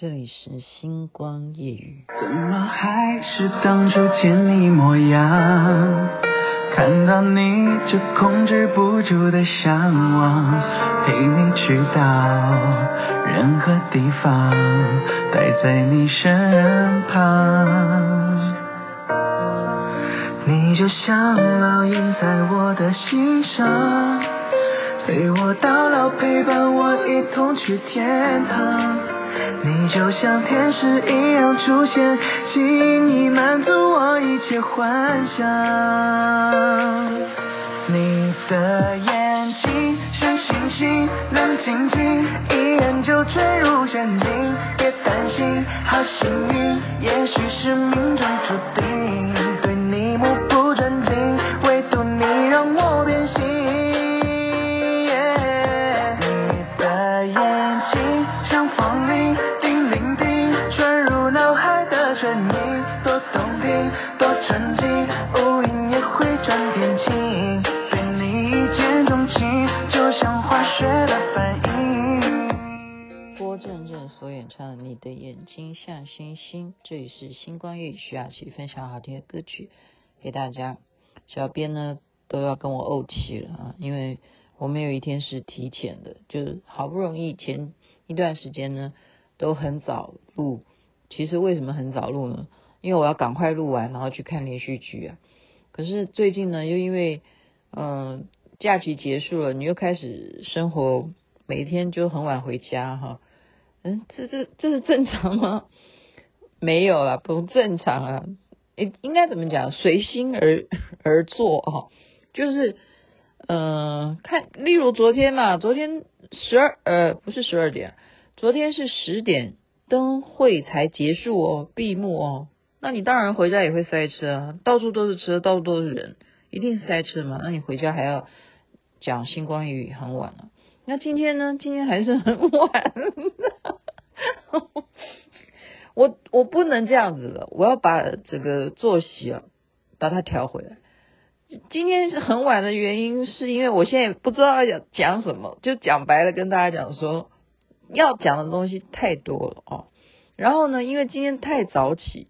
这里是星光夜语。怎么还是当初见你模样？看到你就控制不住的向往，陪你去到任何地方，待在你身旁。你就像烙印在我的心上，陪我到老，陪伴我一同去天堂。你就像天使一样出现，轻易满足我一切幻想。你的眼睛像星星，亮晶晶，一眼就坠入陷阱。别担心，好幸运，也许是命中注定。眼睛像星星，这里是星光夜徐雅琪分享好听的歌曲给大家。小编呢都要跟我怄气了啊，因为我没有一天是提前的，就是好不容易前一段时间呢都很早录。其实为什么很早录呢？因为我要赶快录完，然后去看连续剧啊。可是最近呢，又因为嗯、假期结束了，你又开始生活，每天就很晚回家哈。这这这是正常吗？没有啦，不正常啊。应应该怎么讲？随心而而做、哦，就是嗯、呃，看，例如昨天嘛，昨天十二呃不是十二点，昨天是十点灯会才结束哦，闭幕哦。那你当然回家也会塞车啊，到处都是车，到处都是人，一定是塞车嘛。那你回家还要讲星光雨很晚了。那今天呢？今天还是很晚。我我不能这样子了，我要把这个作息啊，把它调回来。今天是很晚的原因，是因为我现在不知道要讲什么，就讲白了跟大家讲说，要讲的东西太多了哦。然后呢，因为今天太早起，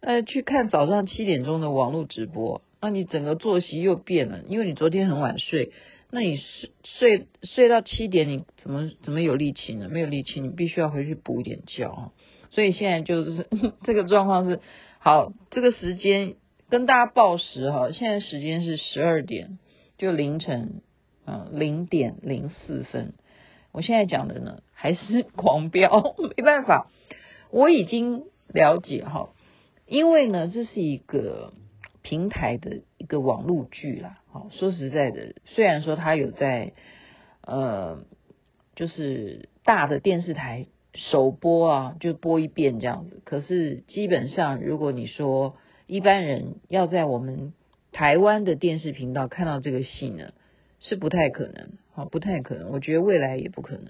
呃，去看早上七点钟的网络直播，那你整个作息又变了，因为你昨天很晚睡。那你睡睡睡到七点，你怎么怎么有力气呢？没有力气，你必须要回去补一点觉啊。所以现在就是 这个状况是，好，这个时间跟大家报时哈，现在时间是十二点，就凌晨嗯零点零四分。我现在讲的呢还是 狂飙，没办法，我已经了解哈，因为呢这是一个。平台的一个网络剧啦，好，说实在的，虽然说他有在呃，就是大的电视台首播啊，就播一遍这样子，可是基本上如果你说一般人要在我们台湾的电视频道看到这个戏呢，是不太可能，好，不太可能，我觉得未来也不可能，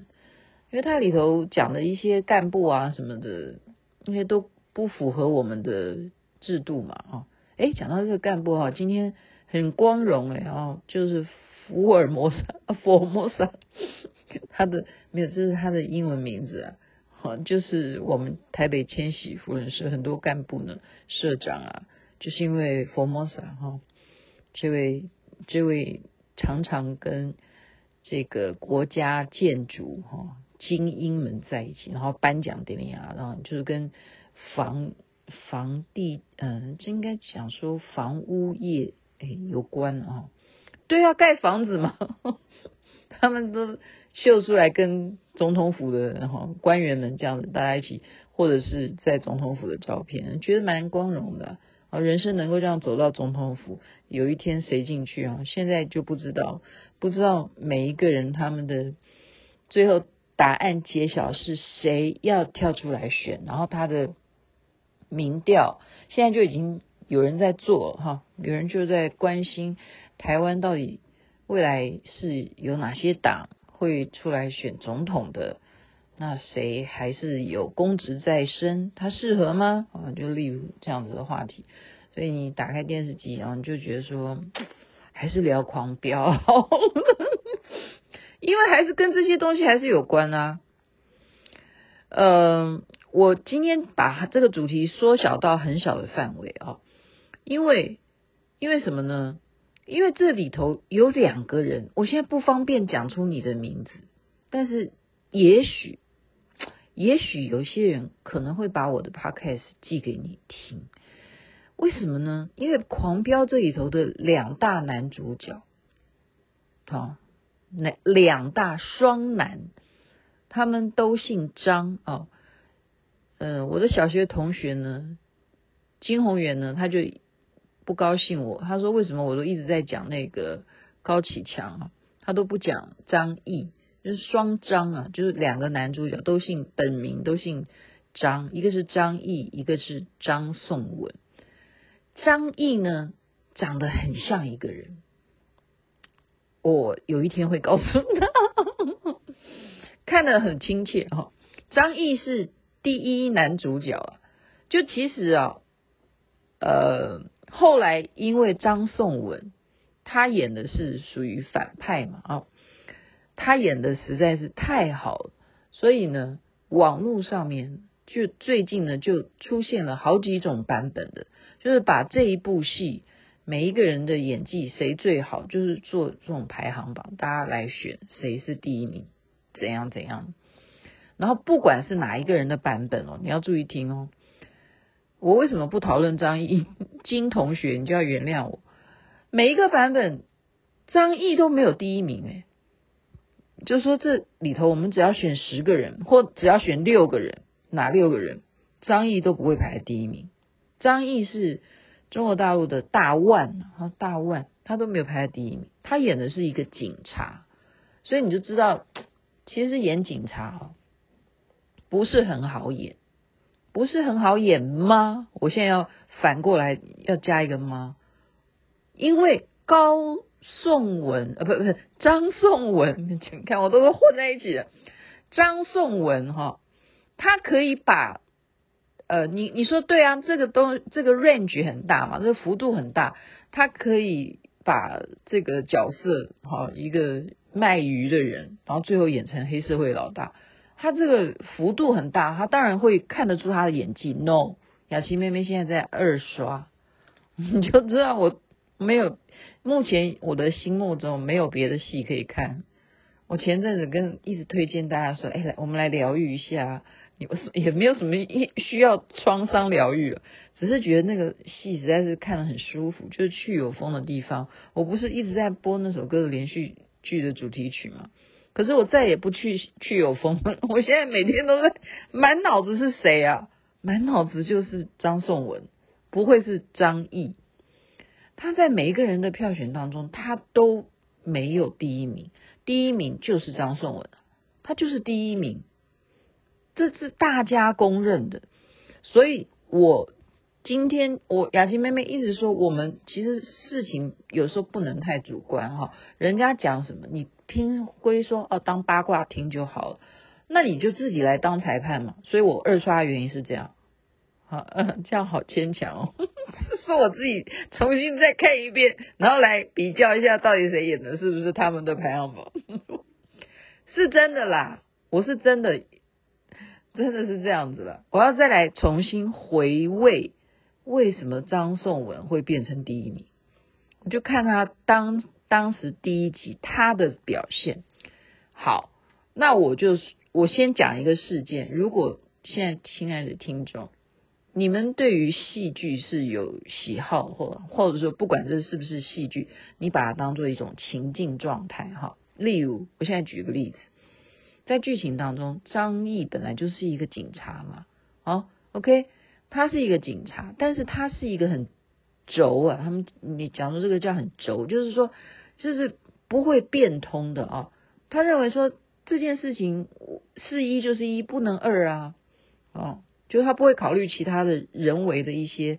因为它里头讲的一些干部啊什么的，那些都不符合我们的制度嘛，啊。哎，讲到这个干部哈，今天很光荣哎，哦，就是福尔摩沙，福尔摩沙，他的没有，这是他的英文名字啊，好，就是我们台北千禧夫人是很多干部呢，社长啊，就是因为福尔摩沙哈，这位这位常常跟这个国家建筑哈精英们在一起，然后颁奖典礼啊，然后就是跟房。房地，嗯，这应该讲说房屋业，哎，有关啊，对啊，盖房子嘛，他们都秀出来跟总统府的然后官员们这样子，大家一起，或者是在总统府的照片，觉得蛮光荣的啊，人生能够这样走到总统府，有一天谁进去啊？现在就不知道，不知道每一个人他们的最后答案揭晓是谁要跳出来选，然后他的。民调现在就已经有人在做哈，有人就在关心台湾到底未来是有哪些党会出来选总统的，那谁还是有公职在身，他适合吗？啊，就例如这样子的话题，所以你打开电视机，然后你就觉得说还是聊狂飙，因为还是跟这些东西还是有关啊，嗯、我今天把这个主题缩小到很小的范围啊，因为因为什么呢？因为这里头有两个人，我现在不方便讲出你的名字，但是也许也许有些人可能会把我的 podcast 寄给你听。为什么呢？因为《狂飙》这里头的两大男主角，好，那两大双男，他们都姓张哦。嗯，我的小学同学呢，金宏源呢，他就不高兴我，他说为什么我都一直在讲那个高启强啊，他都不讲张毅，就是双张啊，就是两个男主角都姓本名都姓张，一个是张毅，一个是张颂文。张毅呢，长得很像一个人，我有一天会告诉他，看得很亲切哈。张毅是第一男主角啊，就其实啊，呃，后来因为张颂文他演的是属于反派嘛啊，他演的实在是太好了，所以呢，网络上面就最近呢就出现了好几种版本的。就是把这一部戏每一个人的演技谁最好，就是做这种排行榜，大家来选谁是第一名，怎样怎样。然后不管是哪一个人的版本哦，你要注意听哦。我为什么不讨论张译金同学？你就要原谅我。每一个版本张译都没有第一名哎，就说这里头我们只要选十个人，或只要选六个人，哪六个人张译都不会排第一名。张译是中国大陆的大腕啊，大腕他都没有排在第一名。他演的是一个警察，所以你就知道，其实演警察哈不是很好演，不是很好演吗？我现在要反过来要加一个吗？因为高颂文呃，不不是张颂文，你看我都是混在一起的。张颂文哈，他可以把。呃，你你说对啊，这个东这个 range 很大嘛，这个幅度很大，他可以把这个角色哈，一个卖鱼的人，然后最后演成黑社会老大，他这个幅度很大，他当然会看得出他的演技。No，雅琪妹妹现在在二刷，你就知道我没有，目前我的心目中没有别的戏可以看。我前阵子跟一直推荐大家说，哎，来我们来疗愈一下。也没有什么一需要创伤疗愈了，只是觉得那个戏实在是看得很舒服，就是去有风的地方。我不是一直在播那首歌的连续剧的主题曲吗？可是我再也不去去有风。我现在每天都在满脑子是谁啊？满脑子就是张颂文，不会是张译。他在每一个人的票选当中，他都没有第一名，第一名就是张颂文，他就是第一名。这是大家公认的，所以我今天我雅琪妹妹一直说，我们其实事情有时候不能太主观哈，人家讲什么你听归说哦，当八卦听就好了，那你就自己来当裁判嘛。所以我二刷原因是这样，好，嗯，这样好牵强哦，是我自己重新再看一遍，然后来比较一下到底谁演的是不是他们的排行榜，是真的啦，我是真的。真的是这样子了，我要再来重新回味为什么张颂文会变成第一名，我就看他当当时第一集他的表现。好，那我就我先讲一个事件。如果现在亲爱的听众，你们对于戏剧是有喜好，或或者说不管这是不是戏剧，你把它当做一种情境状态哈。例如，我现在举个例子。在剧情当中，张毅本来就是一个警察嘛，好，OK，他是一个警察，但是他是一个很轴啊，他们你讲说这个叫很轴，就是说就是不会变通的啊。他认为说这件事情是一就是一，不能二啊，哦，就是他不会考虑其他的人为的一些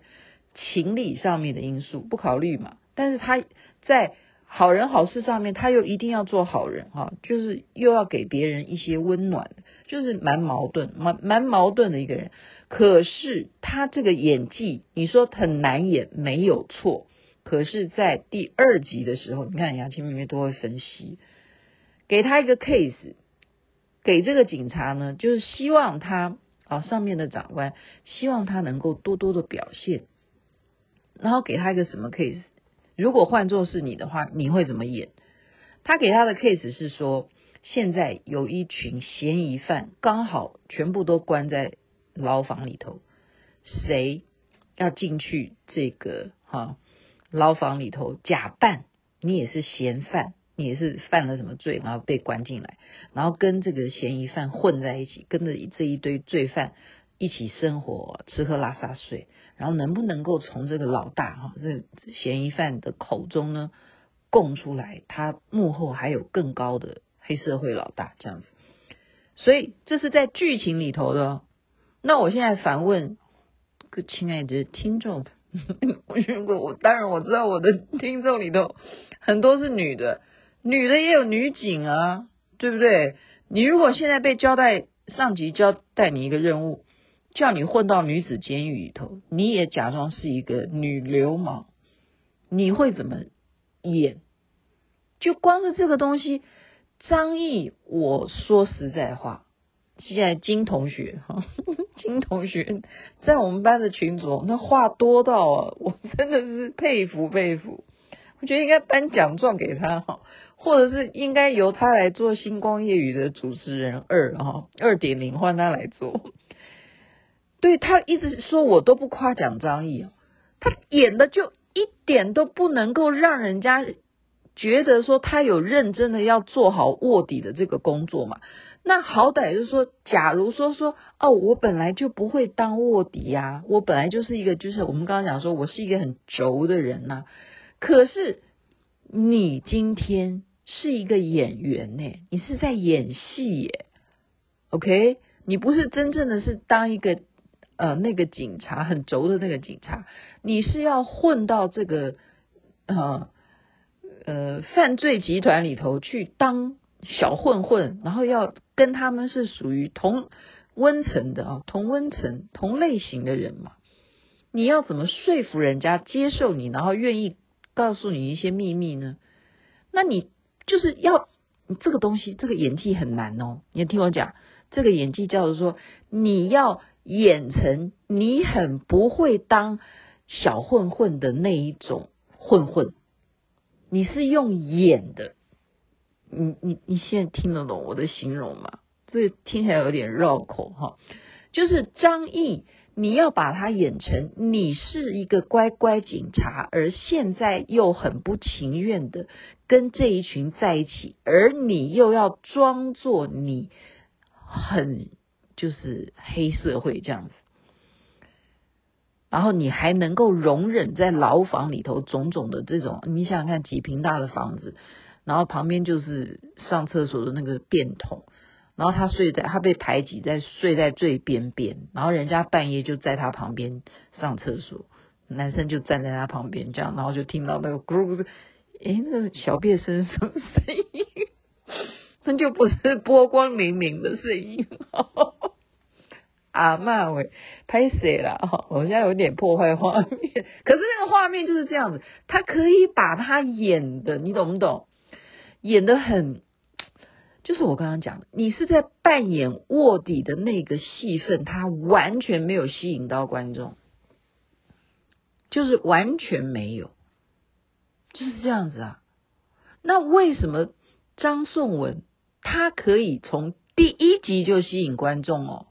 情理上面的因素，不考虑嘛，但是他在。好人好事上面，他又一定要做好人哈，就是又要给别人一些温暖，就是蛮矛盾，蛮蛮矛盾的一个人。可是他这个演技，你说很难演没有错。可是，在第二集的时候，你看雅琪妹妹都会分析，给他一个 case，给这个警察呢，就是希望他啊，上面的长官希望他能够多多的表现，然后给他一个什么 case？如果换作是你的话，你会怎么演？他给他的 case 是说，现在有一群嫌疑犯，刚好全部都关在牢房里头，谁要进去这个哈牢房里头假扮你也是嫌犯，你也是犯了什么罪，然后被关进来，然后跟这个嫌疑犯混在一起，跟着这一堆罪犯一起生活，吃喝拉撒睡，然后能不能够从这个老大哈这嫌疑犯的口中呢？供出来，他幕后还有更高的黑社会老大这样子，所以这是在剧情里头的。那我现在反问各亲爱的听众，如 果我当然我知道我的听众里头很多是女的，女的也有女警啊，对不对？你如果现在被交代上级交代你一个任务，叫你混到女子监狱里头，你也假装是一个女流氓，你会怎么演？就光是这个东西，张毅，我说实在话，现在金同学哈，金同学在我们班的群组，那话多到啊，我真的是佩服佩服。我觉得应该颁奖状给他哈，或者是应该由他来做星光夜雨的主持人二哈，二点零换他来做。对，他一直说我都不夸奖张毅，他演的就一点都不能够让人家。觉得说他有认真的要做好卧底的这个工作嘛？那好歹就是说，假如说说哦，我本来就不会当卧底呀，我本来就是一个就是我们刚刚讲说我是一个很轴的人呐。可是你今天是一个演员呢，你是在演戏耶，OK？你不是真正的是当一个呃那个警察很轴的那个警察，你是要混到这个呃。呃，犯罪集团里头去当小混混，然后要跟他们是属于同温层的啊，同温层、同类型的人嘛。你要怎么说服人家接受你，然后愿意告诉你一些秘密呢？那你就是要你这个东西，这个演技很难哦。你听我讲，这个演技叫做说，你要演成你很不会当小混混的那一种混混。你是用演的，你你你现在听得懂我的形容吗？这听起来有点绕口哈。就是张译，你要把他演成你是一个乖乖警察，而现在又很不情愿的跟这一群在一起，而你又要装作你很就是黑社会这样子。然后你还能够容忍在牢房里头种种的这种，你想想看，几平大的房子，然后旁边就是上厕所的那个便桶，然后他睡在他被排挤在睡在最边边，然后人家半夜就在他旁边上厕所，男生就站在他旁边这样，然后就听到那个咕噜咕噜，诶，那个小便声声声音？那就不是波光粼粼的声音。阿嬷喂，拍谢了！我现在有点破坏画面，可是那个画面就是这样子，他可以把他演的，你懂不懂？演的很，就是我刚刚讲的，你是在扮演卧底的那个戏份，他完全没有吸引到观众，就是完全没有，就是这样子啊。那为什么张颂文他可以从第一集就吸引观众哦？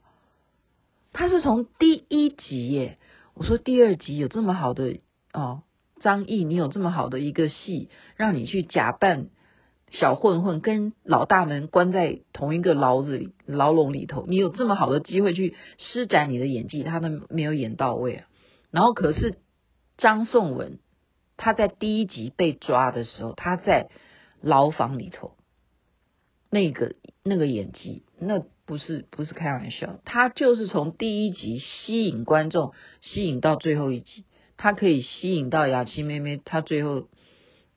他是从第一集耶，我说第二集有这么好的哦，张毅，你有这么好的一个戏，让你去假扮小混混，跟老大们关在同一个牢子里、牢笼里头，你有这么好的机会去施展你的演技，他都没有演到位啊。然后可是张颂文，他在第一集被抓的时候，他在牢房里头，那个那个演技那。不是不是开玩笑，他就是从第一集吸引观众，吸引到最后一集，他可以吸引到雅琪妹妹，他最后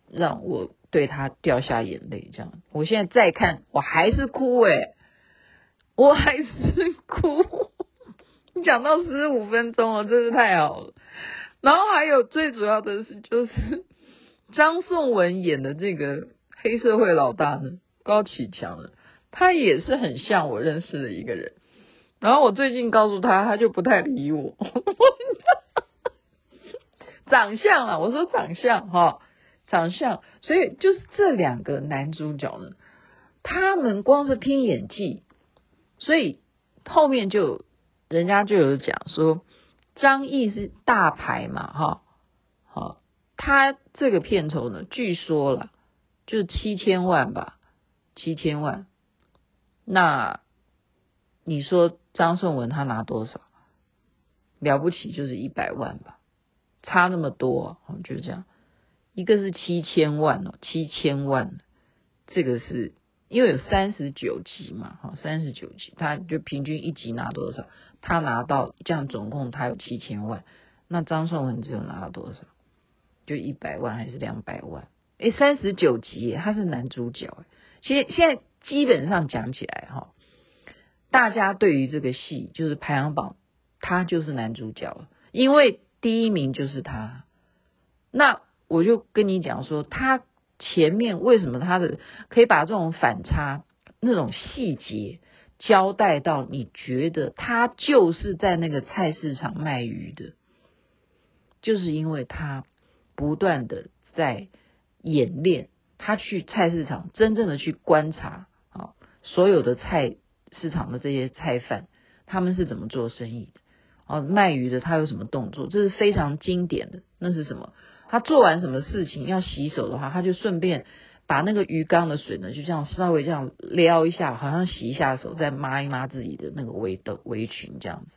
让我对他掉下眼泪，这样。我现在再看，我还是哭诶、我还是哭。你讲到十五分钟了，真是太好了。然后还有最主要的是，就是 张颂文演的这个黑社会老大呢，高启强呢。他也是很像我认识的一个人，然后我最近告诉他，他就不太理我。长相啊，我说长相哈，长相，所以就是这两个男主角呢，他们光是拼演技，所以后面就人家就有讲说，张译是大牌嘛哈，好，他这个片酬呢，据说了就是七千万吧，七千万，那你说？张颂文他拿多少？了不起就是一百万吧，差那么多，就是这样。一个是七千万哦，七千万，这个是因为有三十九集嘛，哈，三十九集，他就平均一集拿多少？他拿到这样总共他有七千万，那张颂文只有拿到多少？就一百万还是两百万？诶，三十九集他是男主角，其实现在基本上讲起来哈。大家对于这个戏就是排行榜，他就是男主角了，因为第一名就是他。那我就跟你讲说，他前面为什么他的可以把这种反差、那种细节交代到你觉得他就是在那个菜市场卖鱼的，就是因为他不断的在演练，他去菜市场真正的去观察啊，所有的菜。市场的这些菜贩，他们是怎么做生意的？哦，卖鱼的他有什么动作？这是非常经典的。那是什么？他做完什么事情要洗手的话，他就顺便把那个鱼缸的水呢，就这样稍微这样撩一下，好像洗一下手，再抹一抹自己的那个围的围裙，这样子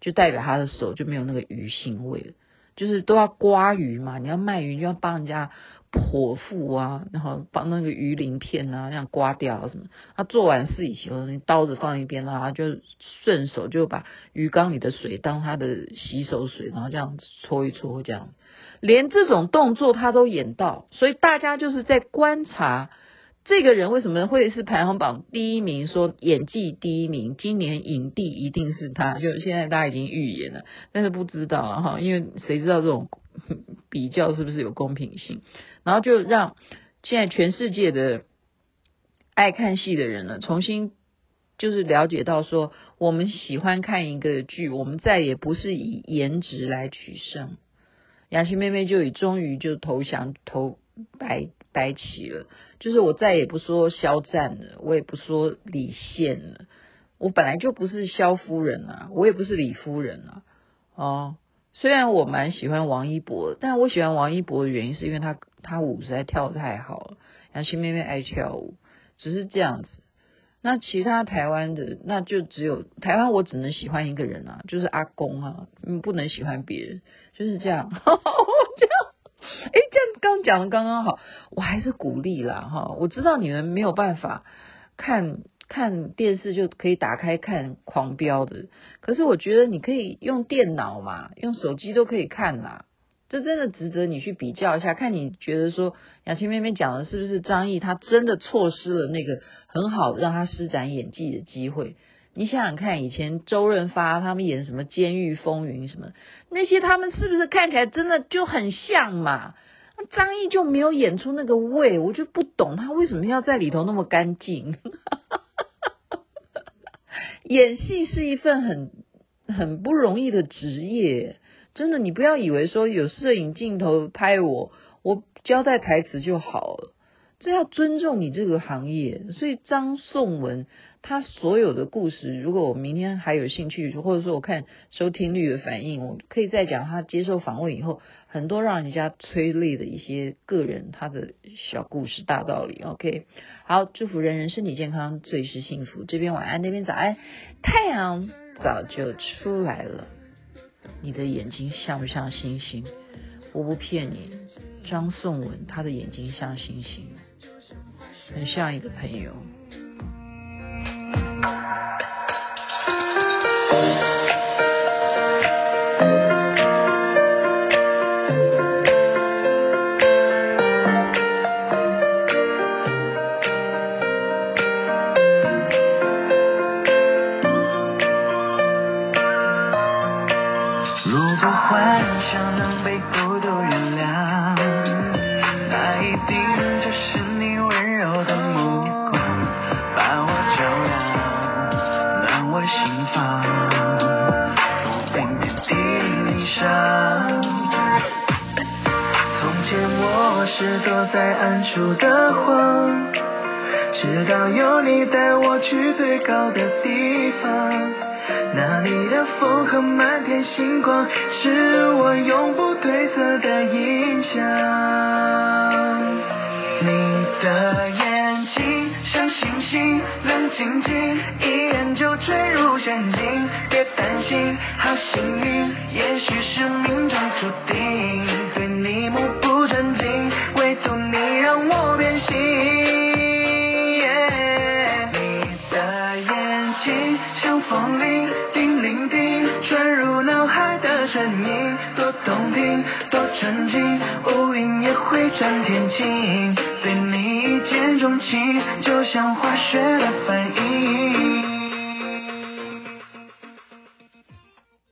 就代表他的手就没有那个鱼腥味了。就是都要刮鱼嘛，你要卖鱼就要帮人家。剖腹啊，然后把那个鱼鳞片啊，这样刮掉啊什么。他做完事以后，你刀子放一边，然后他就顺手就把鱼缸里的水当他的洗手水，然后这样搓一搓，这样。连这种动作他都演到，所以大家就是在观察这个人为什么会是排行榜第一名，说演技第一名，今年影帝一定是他。就现在大家已经预言了，但是不知道了哈，因为谁知道这种 比较是不是有公平性？然后就让现在全世界的爱看戏的人呢，重新就是了解到说，我们喜欢看一个剧，我们再也不是以颜值来取胜。雅琪妹妹就以终于就投降投白白起了，就是我再也不说肖战了，我也不说李现了，我本来就不是肖夫人啊，我也不是李夫人啊，哦。虽然我蛮喜欢王一博，但我喜欢王一博的原因是因为他他舞实在跳得太好了，杨新妹妹爱跳舞，只是这样子。那其他台湾的那就只有台湾，我只能喜欢一个人啊，就是阿公啊，嗯，不能喜欢别人，就是这样。这样，哎，这样刚讲的刚刚好，我还是鼓励啦哈。我知道你们没有办法看。看电视就可以打开看狂飙的，可是我觉得你可以用电脑嘛，用手机都可以看呐，这真的值得你去比较一下，看你觉得说雅琪妹妹讲的是不是张译他真的错失了那个很好让他施展演技的机会？你想想看，以前周润发他们演什么《监狱风云》什么那些，他们是不是看起来真的就很像嘛？那张译就没有演出那个味，我就不懂他为什么要在里头那么干净。演戏是一份很很不容易的职业，真的，你不要以为说有摄影镜头拍我，我交代台词就好了。这要尊重你这个行业，所以张颂文他所有的故事，如果我明天还有兴趣，或者说我看收听率的反应，我可以再讲他接受访问以后很多让人家催泪的一些个人他的小故事大道理。OK，好，祝福人人身体健康，最是幸福。这边晚安，那边早安，太阳早就出来了。你的眼睛像不像星星？我不骗你，张颂文他的眼睛像星星。很像一个朋友。住的谎，直到有你带我去最高的地方，那里的风和满天星光，是我永不褪色的印象。你的眼睛像星星，亮晶晶，一眼就坠入陷阱。别担心，好幸运，也许是命中注定。纯净，乌云也会转天晴。对你一见钟情，就像化学的反应。